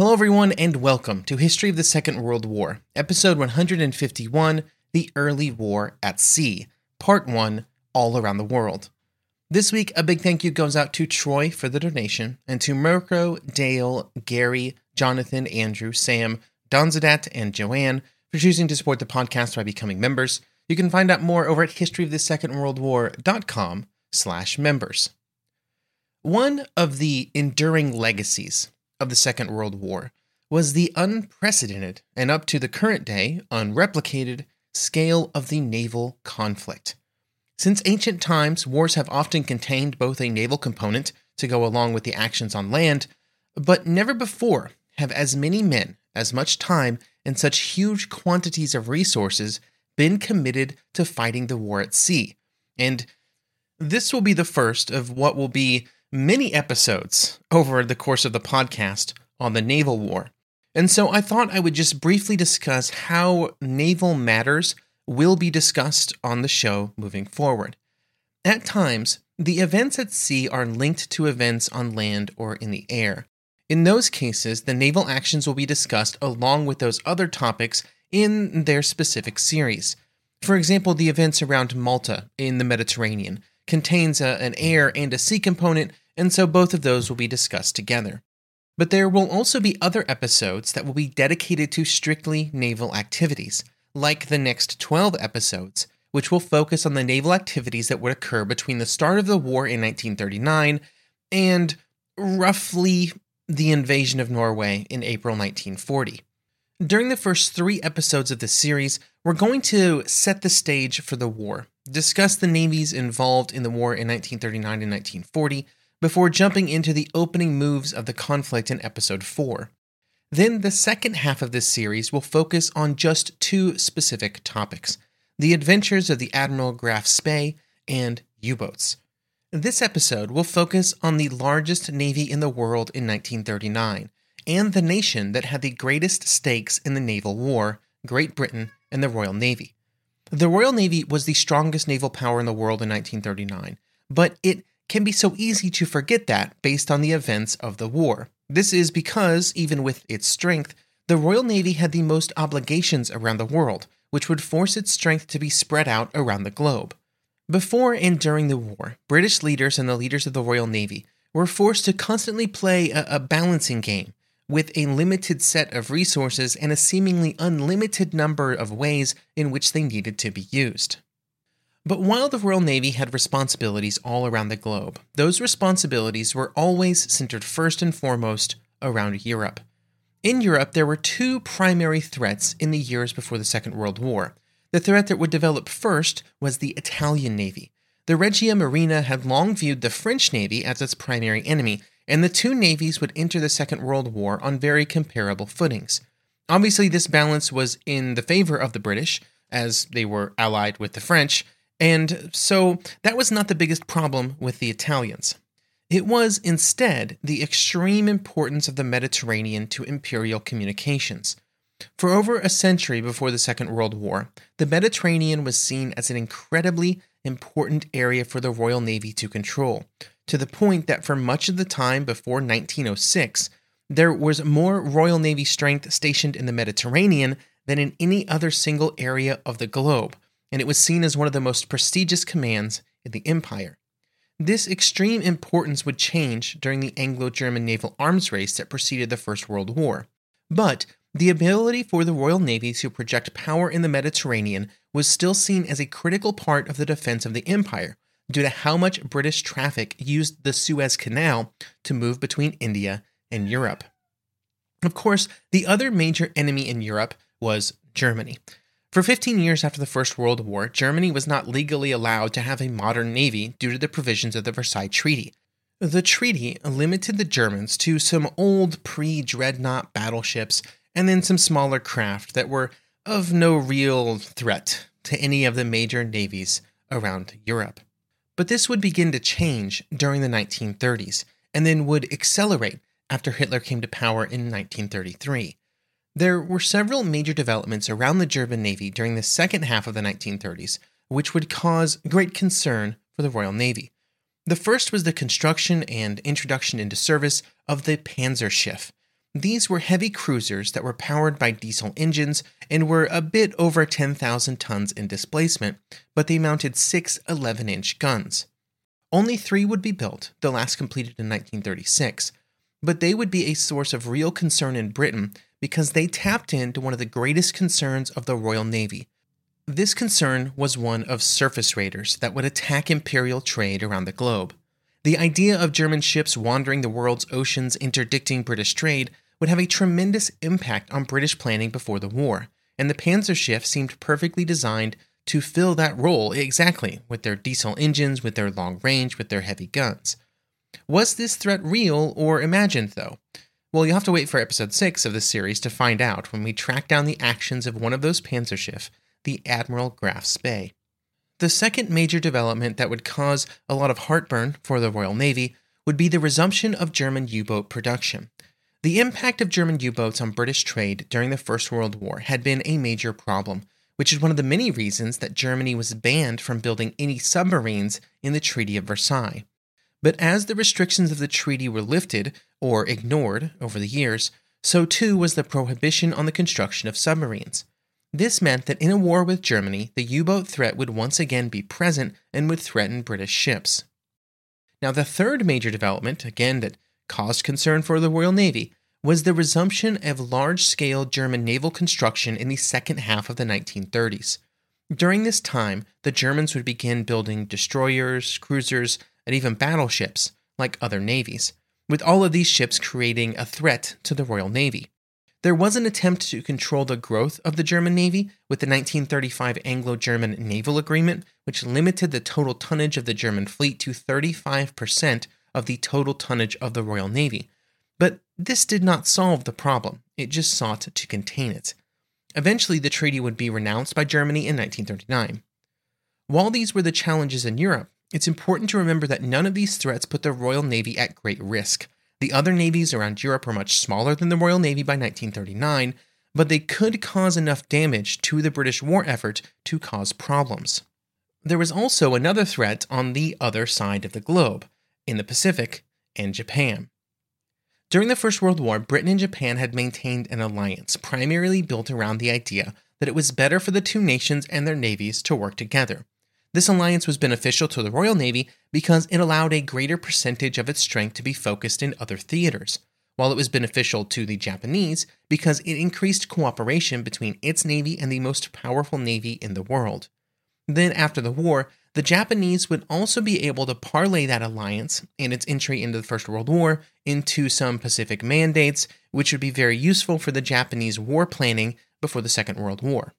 Hello, everyone, and welcome to History of the Second World War, episode 151 The Early War at Sea, part 1 All Around the World. This week, a big thank you goes out to Troy for the donation, and to Mirko, Dale, Gary, Jonathan, Andrew, Sam, Donzadat, and Joanne for choosing to support the podcast by becoming members. You can find out more over at historyofthesecondworldwar.com slash members. One of the enduring legacies of the Second World War was the unprecedented and up to the current day unreplicated scale of the naval conflict. Since ancient times, wars have often contained both a naval component to go along with the actions on land, but never before have as many men, as much time, and such huge quantities of resources been committed to fighting the war at sea. And this will be the first of what will be many episodes over the course of the podcast on the naval war. And so I thought I would just briefly discuss how naval matters will be discussed on the show moving forward. At times, the events at sea are linked to events on land or in the air. In those cases, the naval actions will be discussed along with those other topics in their specific series. For example, the events around Malta in the Mediterranean contains a, an air and a sea component, and so both of those will be discussed together. But there will also be other episodes that will be dedicated to strictly naval activities, like the next 12 episodes, which will focus on the naval activities that would occur between the start of the war in 1939 and roughly the invasion of Norway in April 1940. During the first three episodes of the series, we're going to set the stage for the war, discuss the navies involved in the war in 1939 and 1940, before jumping into the opening moves of the conflict in episode 4. Then, the second half of this series will focus on just two specific topics the adventures of the Admiral Graf Spee and U boats. This episode will focus on the largest navy in the world in 1939 and the nation that had the greatest stakes in the naval war Great Britain and the Royal Navy. The Royal Navy was the strongest naval power in the world in 1939, but it can be so easy to forget that based on the events of the war. This is because, even with its strength, the Royal Navy had the most obligations around the world, which would force its strength to be spread out around the globe. Before and during the war, British leaders and the leaders of the Royal Navy were forced to constantly play a, a, balancing game with a limited set of resources and a seemingly unlimited number of ways in which they needed to be used. But while the Royal Navy had responsibilities all around the globe, those responsibilities were always centered first and foremost around Europe. In Europe, there were two primary threats in the years before the Second World War the threat that would develop first was the Italian Navy. The Regia Marina had long viewed the French Navy as its primary enemy, and the two navies would enter the Second World War on very comparable footings. Obviously, this balance was in the favor of the British, as they were allied with the French, and so that was not the biggest problem with the Italians. It was instead the extreme importance of the Mediterranean to imperial communications. For over a century before the Second World War, the Mediterranean was seen as an incredibly important area for the Royal Navy to control, to the point that for much of the time before 1906, there was more Royal Navy strength stationed in the Mediterranean than in any other single area of the globe, and it was seen as one of the most prestigious commands in the empire. This extreme importance would change during the Anglo German naval arms race that preceded the First World War. But the ability for the Royal Navy to project power in the Mediterranean was still seen as a critical part of the defense of the empire due to how much British traffic used the Suez Canal to move between India and Europe. Of course, the other major enemy in Europe was Germany. For 15 years after the First World War, Germany was not legally allowed to have a modern navy due to the provisions of the Versailles Treaty. The treaty limited the Germans to some old pre dreadnought battleships and then some smaller craft that were of no real threat to any of the major navies around Europe. But this would begin to change during the 1930s and then would accelerate after Hitler came to power in 1933. There were several major developments around the German Navy during the second half of the 1930s, which would cause great concern for the Royal Navy. The first was the construction and introduction into service of the Panzerschiff, these were heavy cruisers that were powered by diesel engines and were a bit over 10,000 tons in displacement, but they mounted six 11 inch guns. Only three would be built, the last completed in 1936, but they would be a source of real concern in Britain because they tapped into one of the greatest concerns of the Royal Navy. This concern was one of surface raiders that would attack imperial trade around the globe. The idea of German ships wandering the world's oceans interdicting British trade would have a tremendous impact on British planning before the war, and the Panzerschiff seemed perfectly designed to fill that role exactly with their diesel engines, with their long range, with their heavy guns. Was this threat real or imagined, though? Well, you'll have to wait for episode 6 of this series to find out when we track down the actions of one of those Panzerschiff, the Admiral Graf Spee. The second major development that would cause a lot of heartburn for the Royal Navy would be the resumption of German U boat production. The impact of German U boats on British trade during the First World War had been a major problem, which is one of the many reasons that Germany was banned from building any submarines in the Treaty of Versailles. But as the restrictions of the treaty were lifted or ignored over the years, so too was the prohibition on the construction of submarines. This meant that in a war with Germany, the U boat threat would once again be present and would threaten British ships. Now, the third major development, again that caused concern for the Royal Navy, was the resumption of large scale German naval construction in the second half of the 1930s. During this time, the Germans would begin building destroyers, cruisers, and even battleships, like other navies, with all of these ships creating a threat to the Royal Navy. There was an attempt to control the growth of the German Navy with the 1935 Anglo German Naval Agreement, which limited the total tonnage of the German fleet to 35% of the total tonnage of the Royal Navy. But this did not solve the problem, it just sought to contain it. Eventually, the treaty would be renounced by Germany in 1939. While these were the challenges in Europe, it's important to remember that none of these threats put the Royal Navy at great risk. The other navies around Europe were much smaller than the Royal Navy by 1939, but they could cause enough damage to the British war effort to cause problems. There was also another threat on the other side of the globe, in the Pacific and Japan. During the First World War, Britain and Japan had maintained an alliance primarily built around the idea that it was better for the two nations and their navies to work together. This alliance was beneficial to the Royal Navy because it allowed a greater percentage of its strength to be focused in other theaters, while it was beneficial to the Japanese because it increased cooperation between its navy and the most powerful navy in the world. Then, after the war, the Japanese would also be able to parlay that alliance and its entry into the First World War into some Pacific mandates, which would be very useful for the Japanese war planning before the Second World War.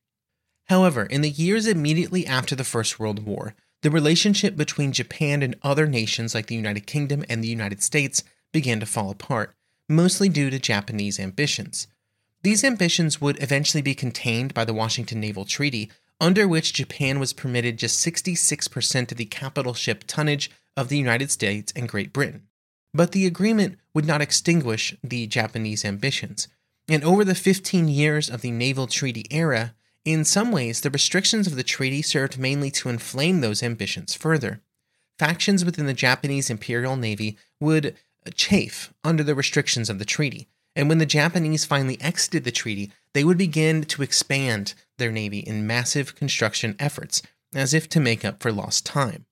However, in the years immediately after the First World War, the relationship between Japan and other nations like the United Kingdom and the United States began to fall apart, mostly due to Japanese ambitions. These ambitions would eventually be contained by the Washington Naval Treaty, under which Japan was permitted just 66% of the capital ship tonnage of the United States and Great Britain. But the agreement would not extinguish the Japanese ambitions. And over the 15 years of the naval treaty era, in some ways, the restrictions of the treaty served mainly to inflame those ambitions further. Factions within the Japanese Imperial Navy would chafe under the restrictions of the treaty, and when the Japanese finally exited the treaty, they would begin to expand their navy in massive construction efforts, as if to make up for lost time.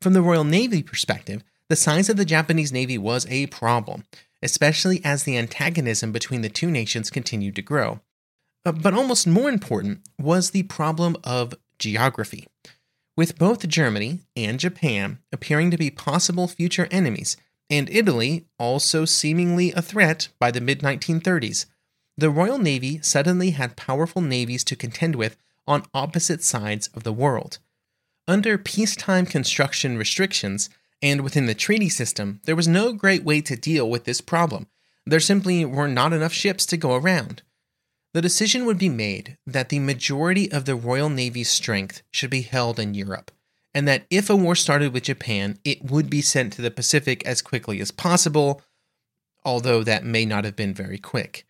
From the Royal Navy perspective, the size of the Japanese Navy was a problem, especially as the antagonism between the two nations continued to grow. Uh, but almost more important was the problem of geography. With both Germany and Japan appearing to be possible future enemies, and Italy also seemingly a threat by the mid 1930s, the Royal Navy suddenly had powerful navies to contend with on opposite sides of the world. Under peacetime construction restrictions and within the treaty system, there was no great way to deal with this problem. There simply were not enough ships to go around the decision would be made that the majority of the Royal Navy's strength should be held in Europe, and that if a war started with Japan, it would be sent to the Pacific as quickly as possible, although that may not have been very quick.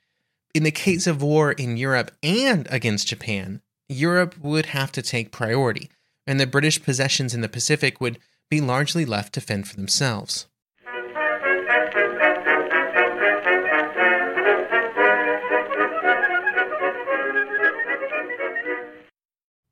In the case of war in Europe and against Japan, Europe would have to take priority, and the British possessions in the Pacific would be largely left to fend for themselves.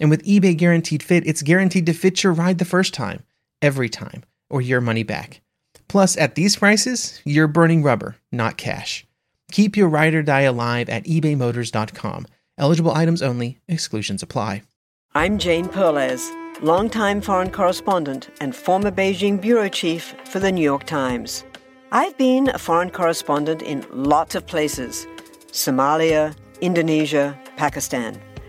And with eBay Guaranteed Fit, it's guaranteed to fit your ride the first time, every time, or your money back. Plus, at these prices, you're burning rubber, not cash. Keep your ride or die alive at ebaymotors.com. Eligible items only, exclusions apply. I'm Jane Perlez, longtime foreign correspondent and former Beijing bureau chief for the New York Times. I've been a foreign correspondent in lots of places Somalia, Indonesia, Pakistan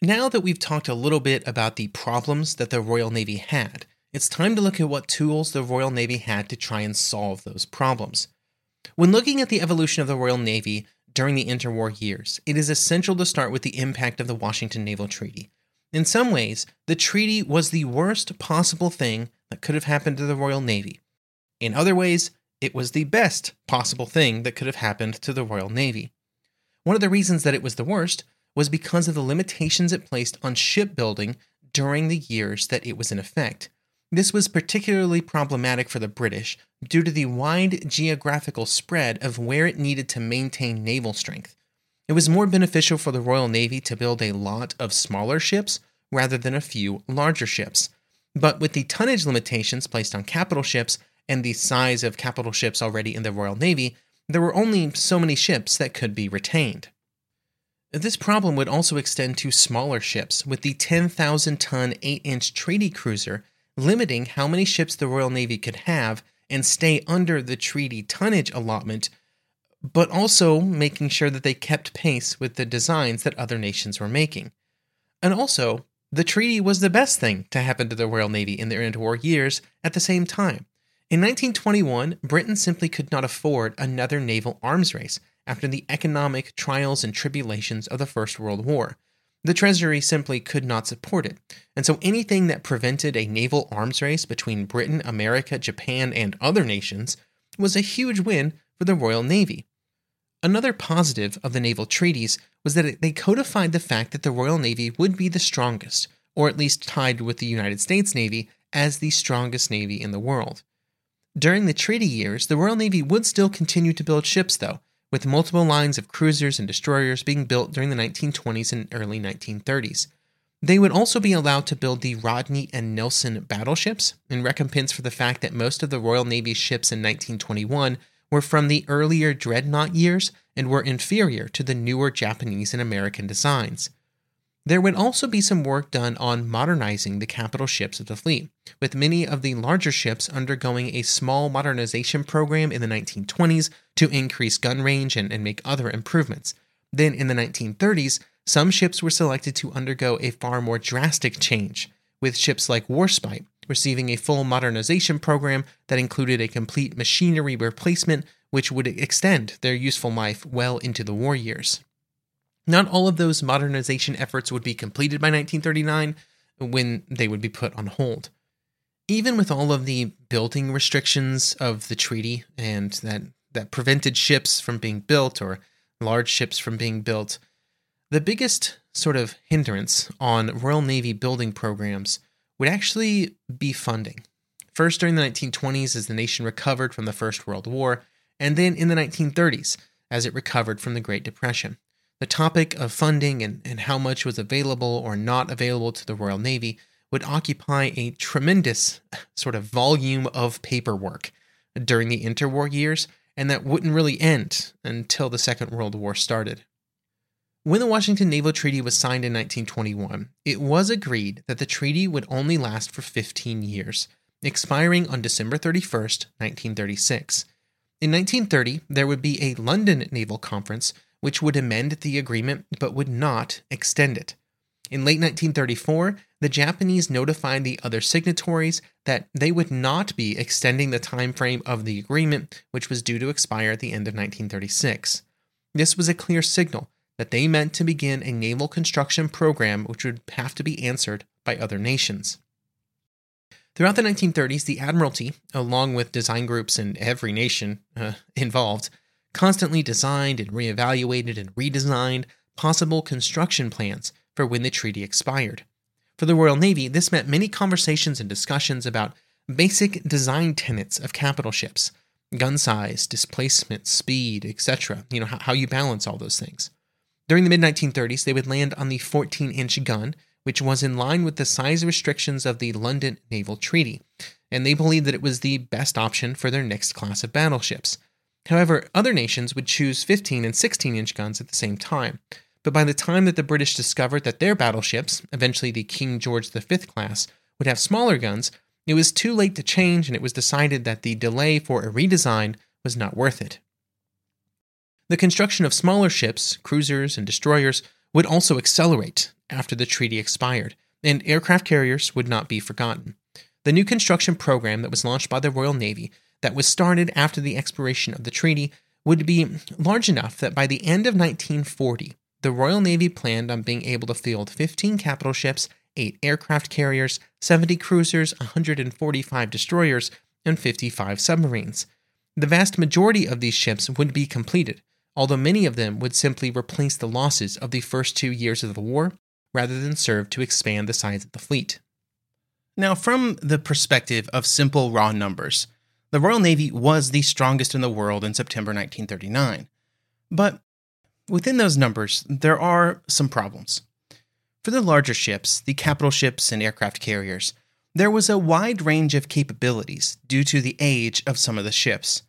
Now that we've talked a little bit about the problems that the Royal Navy had, it's time to look at what tools the Royal Navy had to try and solve those problems. When looking at the evolution of the Royal Navy during the interwar years, it is essential to start with the impact of the Washington Naval Treaty. In some ways, the treaty was the worst possible thing that could have happened to the Royal Navy. In other ways, it was the best possible thing that could have happened to the Royal Navy. One of the reasons that it was the worst was because of the limitations it placed on shipbuilding during the years that it was in effect. This was particularly problematic for the British due to the wide geographical spread of where it needed to maintain naval strength. It was more beneficial for the Royal Navy to build a lot of smaller ships rather than a few larger ships. But with the tonnage limitations placed on capital ships and the size of capital ships already in the Royal Navy, there were only so many ships that could be retained. This problem would also extend to smaller ships, with the 10,000 ton 8 inch treaty cruiser limiting how many ships the Royal Navy could have and stay under the treaty tonnage allotment, but also making sure that they kept pace with the designs that other nations were making. And also, the treaty was the best thing to happen to the Royal Navy in their interwar years at the same time. In 1921, Britain simply could not afford another naval arms race after the economic trials and tribulations of the First World War. The Treasury simply could not support it, and so anything that prevented a naval arms race between Britain, America, Japan, and other nations was a huge win for the Royal Navy. Another positive of the naval treaties was that they codified the fact that the Royal Navy would be the strongest, or at least tied with the United States Navy as the strongest navy in the world. During the treaty years, the Royal Navy would still continue to build ships, though, with multiple lines of cruisers and destroyers being built during the 1920s and early 1930s. They would also be allowed to build the Rodney and Nelson battleships in recompense for the fact that most of the Royal Navy ships in 1921 were from the earlier dreadnought years and were inferior to the newer Japanese and American designs. There would also be some work done on modernizing the capital ships of the fleet, with many of the larger ships undergoing a small modernization program in the 1920s to increase gun range and, and make other improvements. Then in the 1930s, some ships were selected to undergo a far more drastic change, with ships like Warspite receiving a full modernization program that included a complete machinery replacement, which would extend their useful life well into the war years. Not all of those modernization efforts would be completed by 1939 when they would be put on hold. Even with all of the building restrictions of the treaty and that, that prevented ships from being built or large ships from being built, the biggest sort of hindrance on Royal Navy building programs would actually be funding. First during the 1920s as the nation recovered from the First World War, and then in the 1930s as it recovered from the Great Depression. The topic of funding and, and how much was available or not available to the Royal Navy would occupy a tremendous sort of volume of paperwork during the interwar years, and that wouldn't really end until the Second World War started. When the Washington Naval Treaty was signed in 1921, it was agreed that the treaty would only last for 15 years, expiring on December 31st, 1936. In 1930, there would be a London Naval Conference which would amend the agreement but would not extend it. In late 1934, the Japanese notified the other signatories that they would not be extending the time frame of the agreement, which was due to expire at the end of 1936. This was a clear signal that they meant to begin a naval construction program which would have to be answered by other nations. Throughout the 1930s, the Admiralty, along with design groups in every nation uh, involved, constantly designed and reevaluated and redesigned possible construction plans for when the treaty expired. For the Royal Navy, this meant many conversations and discussions about basic design tenets of capital ships gun size, displacement, speed, etc. You know, how, you balance all those things. During the mid 1930s, they would land on the 14 inch gun, which was in line with the size restrictions of the London Naval Treaty, and they believed that it was the best option for their next class of battleships. However, other nations would choose 15 and 16 inch guns at the same time. But by the time that the British discovered that their battleships, eventually the King George V class, would have smaller guns, it was too late to change and it was decided that the delay for a redesign was not worth it. The construction of smaller ships, cruisers, and destroyers would also accelerate after the treaty expired, and aircraft carriers would not be forgotten. The new construction program that was launched by the Royal Navy that was started after the expiration of the treaty would be large enough that by the end of 1940, the Royal Navy planned on being able to field 15 capital ships, 8 aircraft carriers, 70 cruisers, 145 destroyers, and 55 submarines. The vast majority of these ships would be completed, although many of them would simply replace the losses of the first two years of the war rather than serve to expand the size of the fleet. Now, from the perspective of simple raw numbers, the Royal Navy was the strongest in the world in September 1939. But within those numbers, there are some problems. For the larger ships, the capital ships and aircraft carriers, there was a wide range of capabilities due to the age of some of the ships.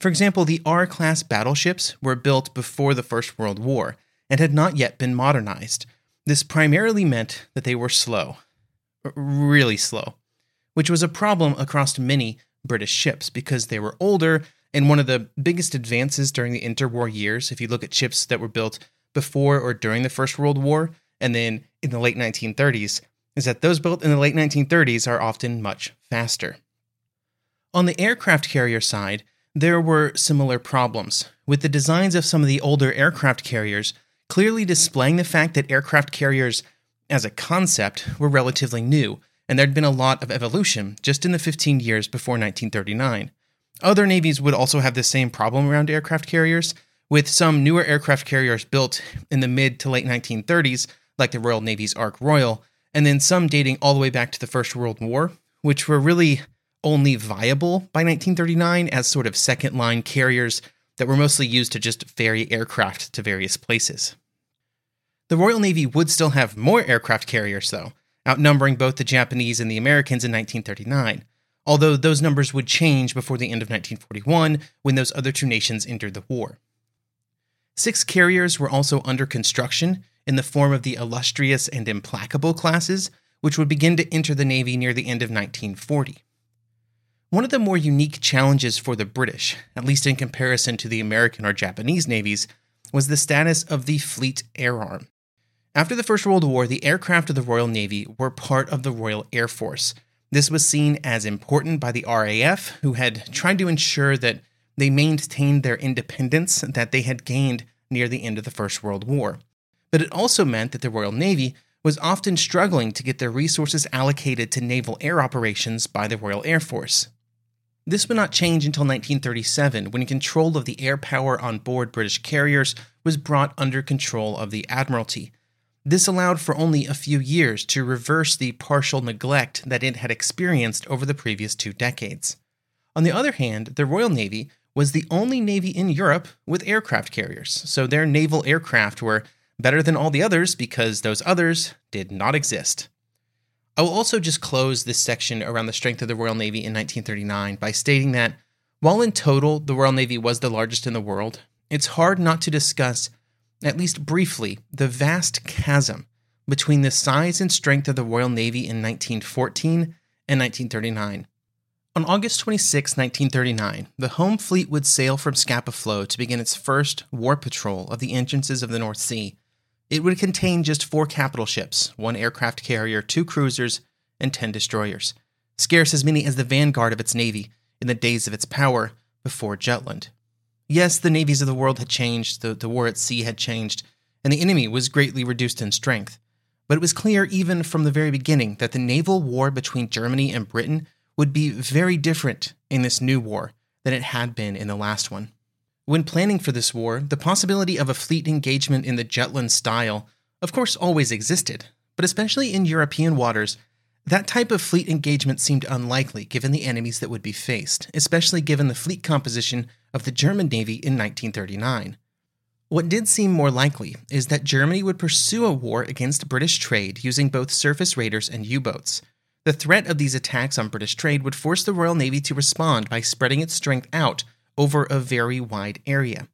For example, the R class battleships were built before the First World War and had not yet been modernized. This primarily meant that they were slow, really slow, which was a problem across many British ships because they were older. And one of the biggest advances during the interwar years, if you look at ships that were built before or during the First World War and then in the late 1930s, is that those built in the late 1930s are often much faster. On the aircraft carrier side, there were similar problems, with the designs of some of the older aircraft carriers clearly displaying the fact that aircraft carriers, as a concept, were relatively new, and there'd been a lot of evolution just in the 15 years before 1939. Other navies would also have the same problem around aircraft carriers, with some newer aircraft carriers built in the mid to late 1930s, like the Royal Navy's Ark Royal, and then some dating all the way back to the First World War, which were really only viable by 1939 as sort of second line carriers that were mostly used to just ferry aircraft to various places. The Royal Navy would still have more aircraft carriers, though, outnumbering both the Japanese and the Americans in 1939, although those numbers would change before the end of 1941 when those other two nations entered the war. Six carriers were also under construction in the form of the illustrious and implacable classes, which would begin to enter the Navy near the end of 1940. One of the more unique challenges for the British, at least in comparison to the American or Japanese navies, was the status of the Fleet Air Arm. After the First World War, the aircraft of the Royal Navy were part of the Royal Air Force. This was seen as important by the RAF, who had tried to ensure that they maintained their independence that they had gained near the end of the First World War. But it also meant that the Royal Navy was often struggling to get their resources allocated to naval air operations by the Royal Air Force. This would not change until 1937 when control of the air power on board British carriers was brought under control of the Admiralty. This allowed for only a few years to reverse the partial neglect that it had experienced over the previous two decades. On the other hand, the Royal Navy was the only navy in Europe with aircraft carriers, so their naval aircraft were better than all the others because those others did not exist. I will also just close this section around the strength of the Royal Navy in 1939 by stating that while in total the Royal Navy was the largest in the world, it's hard not to discuss, at least briefly, the vast chasm between the size and strength of the Royal Navy in 1914 and 1939. On August 26, 1939, the home fleet would sail from Scapa Flow to begin its first war patrol of the entrances of the North Sea it would contain just four capital ships, one aircraft carrier, two cruisers, and 10 destroyers, scarce as many as the vanguard of its navy in the days of its power before Jutland. Yes, the navies of the world had changed, the, the war at sea had changed, and the enemy was greatly reduced in strength. But it was clear even from the very beginning that the naval war between Germany and Britain would be very different in this new war than it had been in the last one. When planning for this war, the possibility of a fleet engagement in the Jutland style, of course, always existed, but especially in European waters, that type of fleet engagement seemed unlikely given the enemies that would be faced, especially given the fleet composition of the German Navy in 1939. What did seem more likely is that Germany would pursue a war against British trade using both surface raiders and U boats. The threat of these attacks on British trade would force the Royal Navy to respond by spreading its strength out over a very wide area.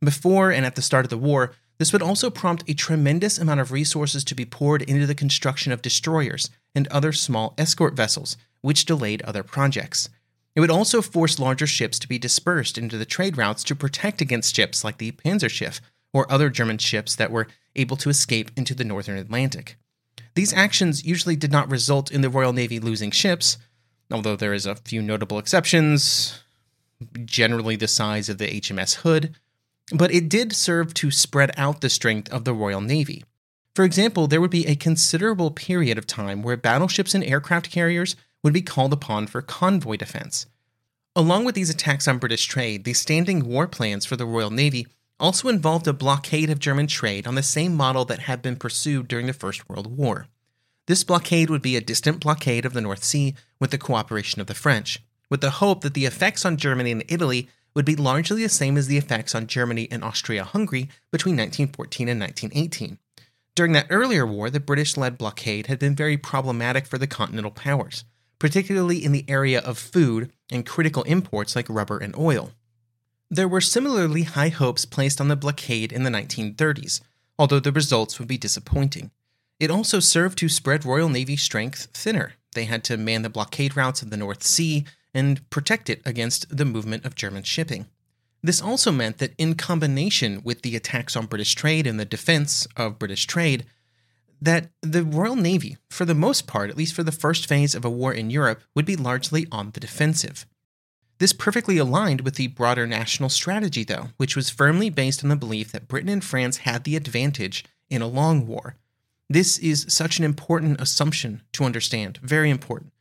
Before and at the start of the war, this would also prompt a tremendous amount of resources to be poured into the construction of destroyers and other small escort vessels, which delayed other projects. It would also force larger ships to be dispersed into the trade routes to protect against ships like the Panzerschiff or other German ships that were able to escape into the northern Atlantic. These actions usually did not result in the Royal Navy losing ships, although there is a few notable exceptions, generally the size of the HMS Hood, but it did serve to spread out the strength of the Royal Navy. For example, there would be a considerable period of time where battleships and aircraft carriers would be called upon for convoy defense. Along with these attacks on British trade, the standing war plans for the Royal Navy also involved a blockade of German trade on the same model that had been pursued during the First World War. This blockade would be a distant blockade of the North Sea with the cooperation of the French with the hope that the effects on Germany and Italy would be largely the same as the effects on Germany and Austria Hungary between 1914 and 1918. During that earlier war, the British led blockade had been very problematic for the continental powers, particularly in the area of food and critical imports like rubber and oil. There were similarly high hopes placed on the blockade in the 1930s, although the results would be disappointing. It also served to spread Royal Navy strength thinner. They had to man the blockade routes of the North Sea and protect it against the movement of German shipping. This also meant that, in combination with the attacks on British trade and the defense of British trade, that the Royal Navy, for the most part, at least for the first phase of a war in Europe, would be largely on the defensive. This perfectly aligned with the broader national strategy, though, which was firmly based on the belief that Britain and France had the advantage in a long war. This is such an important assumption to understand, very important.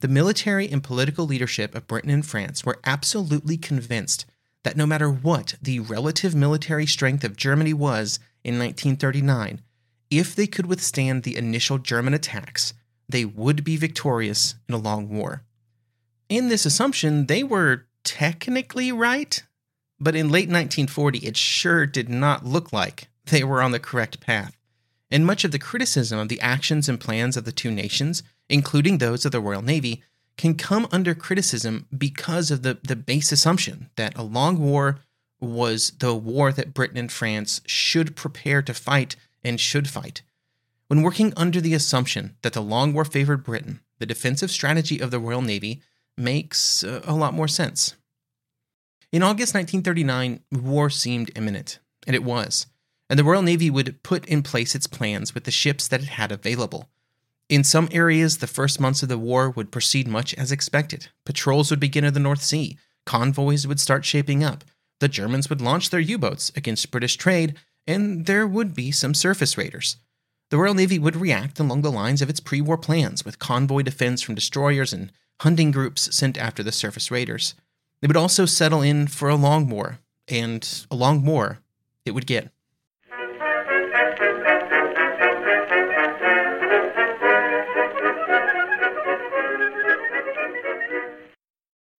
The military and political leadership of Britain and France were absolutely convinced that no matter what the relative military strength of Germany was in 1939, if they could withstand the initial German attacks, they would be victorious in a long war. In this assumption, they were technically right, but in late 1940, it sure did not look like they were on the correct path. And much of the criticism of the actions and plans of the two nations, including those of the Royal Navy, can come under criticism because of the, the base assumption that a long war was the war that Britain and France should prepare to fight and should fight. When working under the assumption that the long war favored Britain, the defensive strategy of the Royal Navy makes uh, a lot more sense. In August 1939, war seemed imminent, and it was, and the Royal Navy would put in place its plans with the ships that it had available. In some areas, the first months of the war would proceed much as expected. Patrols would begin in the North Sea, convoys would start shaping up, the Germans would launch their U boats against British trade, and there would be some surface raiders. The Royal Navy would react along the lines of its pre war plans, with convoy defense from destroyers and hunting groups sent after the surface raiders. They would also settle in for a long war, and a long war it would get.